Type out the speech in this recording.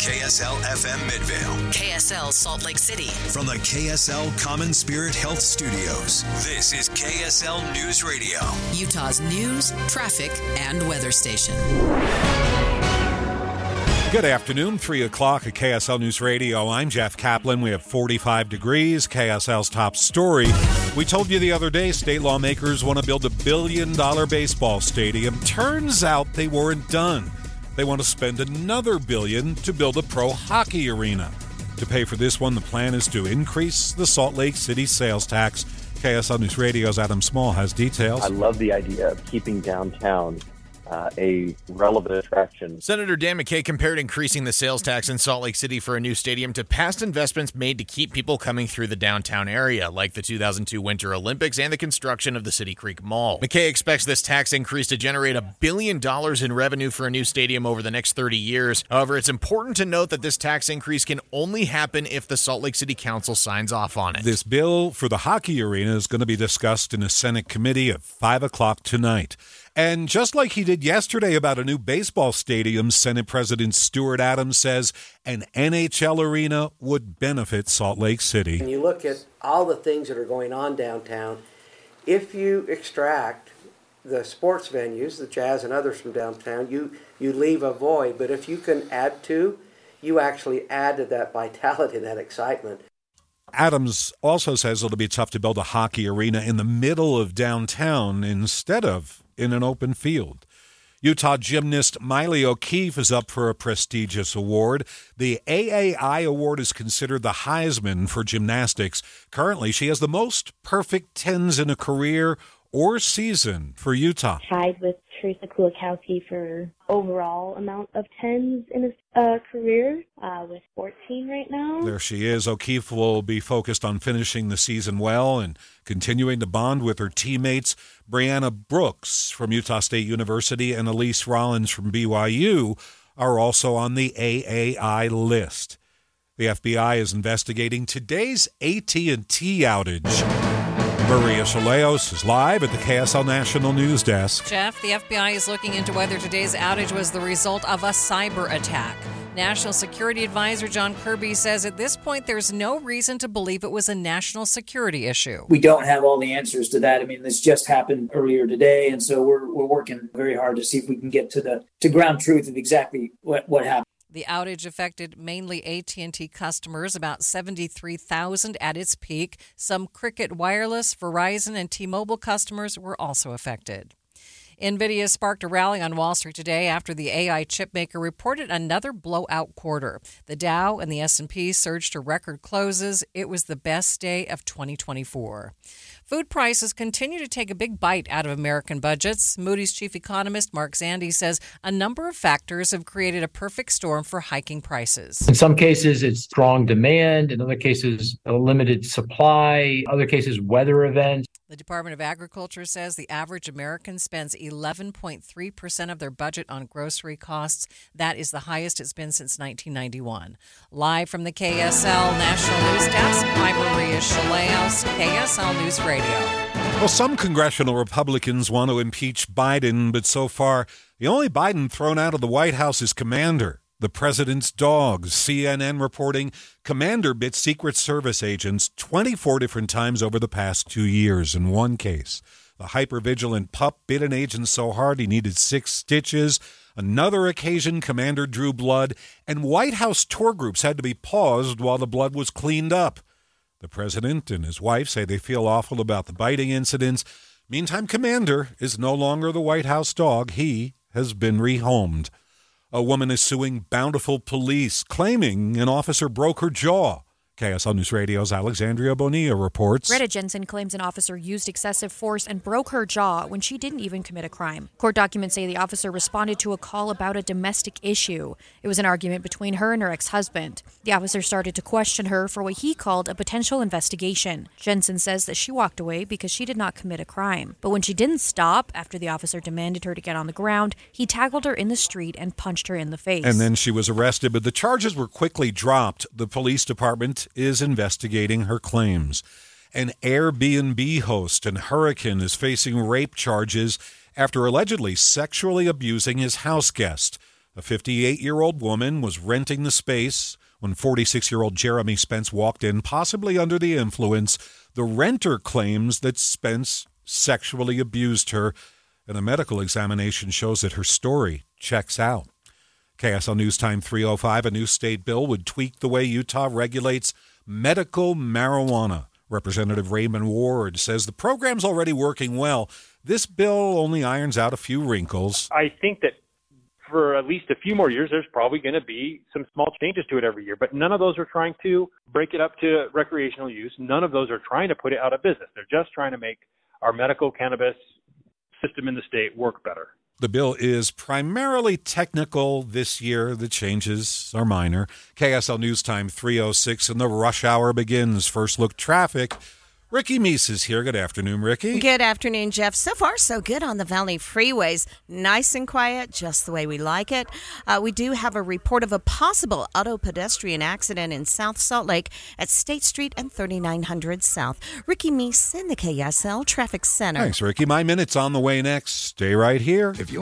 KSL FM Midvale. KSL Salt Lake City. From the KSL CommonSpirit Health Studios, this is KSL News Radio. Utah's news, traffic, and weather station. Good afternoon, 3 o'clock at KSL News Radio. I'm Jeff Caplan. We have 45 degrees. KSL's top story. We told you the other day state lawmakers want to build a billion dollar baseball stadium. Turns out they weren't done. They want to spend another billion to build a pro hockey arena. To pay for this one, the plan is to increase the Salt Lake City sales tax. KSL News Radio's Adam Small has details. I love the idea of keeping downtown uh, a relevant attraction. Senator Dan McCay compared increasing the sales tax in Salt Lake City for a new stadium to past investments made to keep people coming through the downtown area, like the 2002 Winter Olympics and the construction of the City Creek Mall. McCay expects this tax increase to generate a billion dollars in revenue for a new stadium over the next 30 years. However, it's important to note that this tax increase can only happen if the Salt Lake City Council signs off on it. This bill for the hockey arena is going to be discussed in a Senate committee at 5 o'clock tonight. And just like he did yesterday about a new baseball stadium, Senate President Stuart Adams says an NHL arena would benefit Salt Lake City. When you look at all the things that are going on downtown, if you extract the sports venues, the jazz and others from downtown, you, you leave a void. But if you can add to, you actually add to that vitality that excitement. Adams also says it'll be tough to build a hockey arena in the middle of downtown instead of in an open field. Utah gymnast Maile O'Keefe is up for a prestigious award. The AAI award is considered the Heisman for gymnastics. Currently, she has the most perfect tens in a career or season for Utah. Tied with Theresa Kulikowski for overall amount of tens in his uh, career uh, with 14 right now. There she is. O'Keefe will be focused on finishing the season well and continuing to bond with her teammates. Brianna Brooks from Utah State University and Elise Rollins from BYU are also on the AAI list. The FBI is investigating today's AT&T outage. Maria Chaleos is live at the KSL National News Desk. Jeff, the FBI is looking into whether today's outage was the result of a cyber attack. National Security Advisor John Kirby says at this point there's no reason to believe it was a national security issue. We don't have all the answers to that. I mean, this just happened earlier today, and so we're, we're working very hard to see if we can get to the to ground truth of exactly what, what happened. The outage affected mainly AT&T customers, about 73,000 at its peak. Some Cricket Wireless, Verizon, and T-Mobile customers were also affected. Nvidia sparked a rally on Wall Street today after the AI chipmaker reported another blowout quarter. The Dow and the S&P surged to record closes. It was the best day of 2024. Food prices continue to take a big bite out of American budgets. Moody's chief economist Mark Zandi says a number of factors have created a perfect storm for hiking prices. In some cases, it's strong demand. In other cases, a limited supply. Other cases, weather events. The Department of Agriculture says the average American spends 11.3% of their budget on grocery costs. That is the highest it's been since 1991. Live from the KSL National News Desk, I'm Maria Chaleos, KSL News Radio. Well, some congressional Republicans want to impeach Biden, but so far, the only Biden thrown out of the White House is Commander the president's dogs. CNN reporting Commander bit Secret Service agents 24 different times over the past two years. In one case, the hypervigilant pup bit an agent so hard he needed six stitches. Another occasion, Commander drew blood, and White House tour groups had to be paused while the blood was cleaned up. The president and his wife say they feel awful about the biting incidents. Meantime, Commander is no longer the White House dog. He has been rehomed. A woman is suing Bountiful Police, claiming an officer broke her jaw. KSL News Radio's Alexandria Bonilla reports. Greta Jensen claims an officer used excessive force and broke her jaw when she didn't even commit a crime. Court documents say the officer responded to a call about a domestic issue. It was an argument between her and her ex husband. The officer started to question her for what he called a potential investigation. Jensen says that she walked away because she did not commit a crime. But when she didn't stop after the officer demanded her to get on the ground, he tackled her in the street and punched her in the face. And then she was arrested, but the charges were quickly dropped. The police department is investigating her claims. An Airbnb host in Hurricane is facing rape charges after allegedly sexually abusing his house guest. A 58 year old woman was renting the space when 46 year old Jeremy Spence walked in, possibly under the influence. The renter claims that Spence sexually abused her, and a medical examination shows that her story checks out. KSL News Time 305 A new state bill would tweak the way Utah regulates medical marijuana. Representative Raymond Ward says the program's already working well. This bill only irons out a few wrinkles. I think that for at least a few more years, there's probably going to be some small changes to it every year, but none of those are trying to break it up to recreational use. None of those are trying to put it out of business. They're just trying to make our medical cannabis system in the state work better. The bill is primarily technical this year. The changes are minor. KSL News Time 306 and the rush hour begins. First look traffic. Ricky Meese is here. Good afternoon, Ricky. Good afternoon, Jeff. So far, so good on the Valley freeways. Nice and quiet, just the way we like it. Uh, we do have a report of a possible auto pedestrian accident in South Salt Lake at State Street and 3900 South. Ricky Meese in the KSL Traffic Center. Thanks, Ricky. My minute's on the way next. Stay right here. If you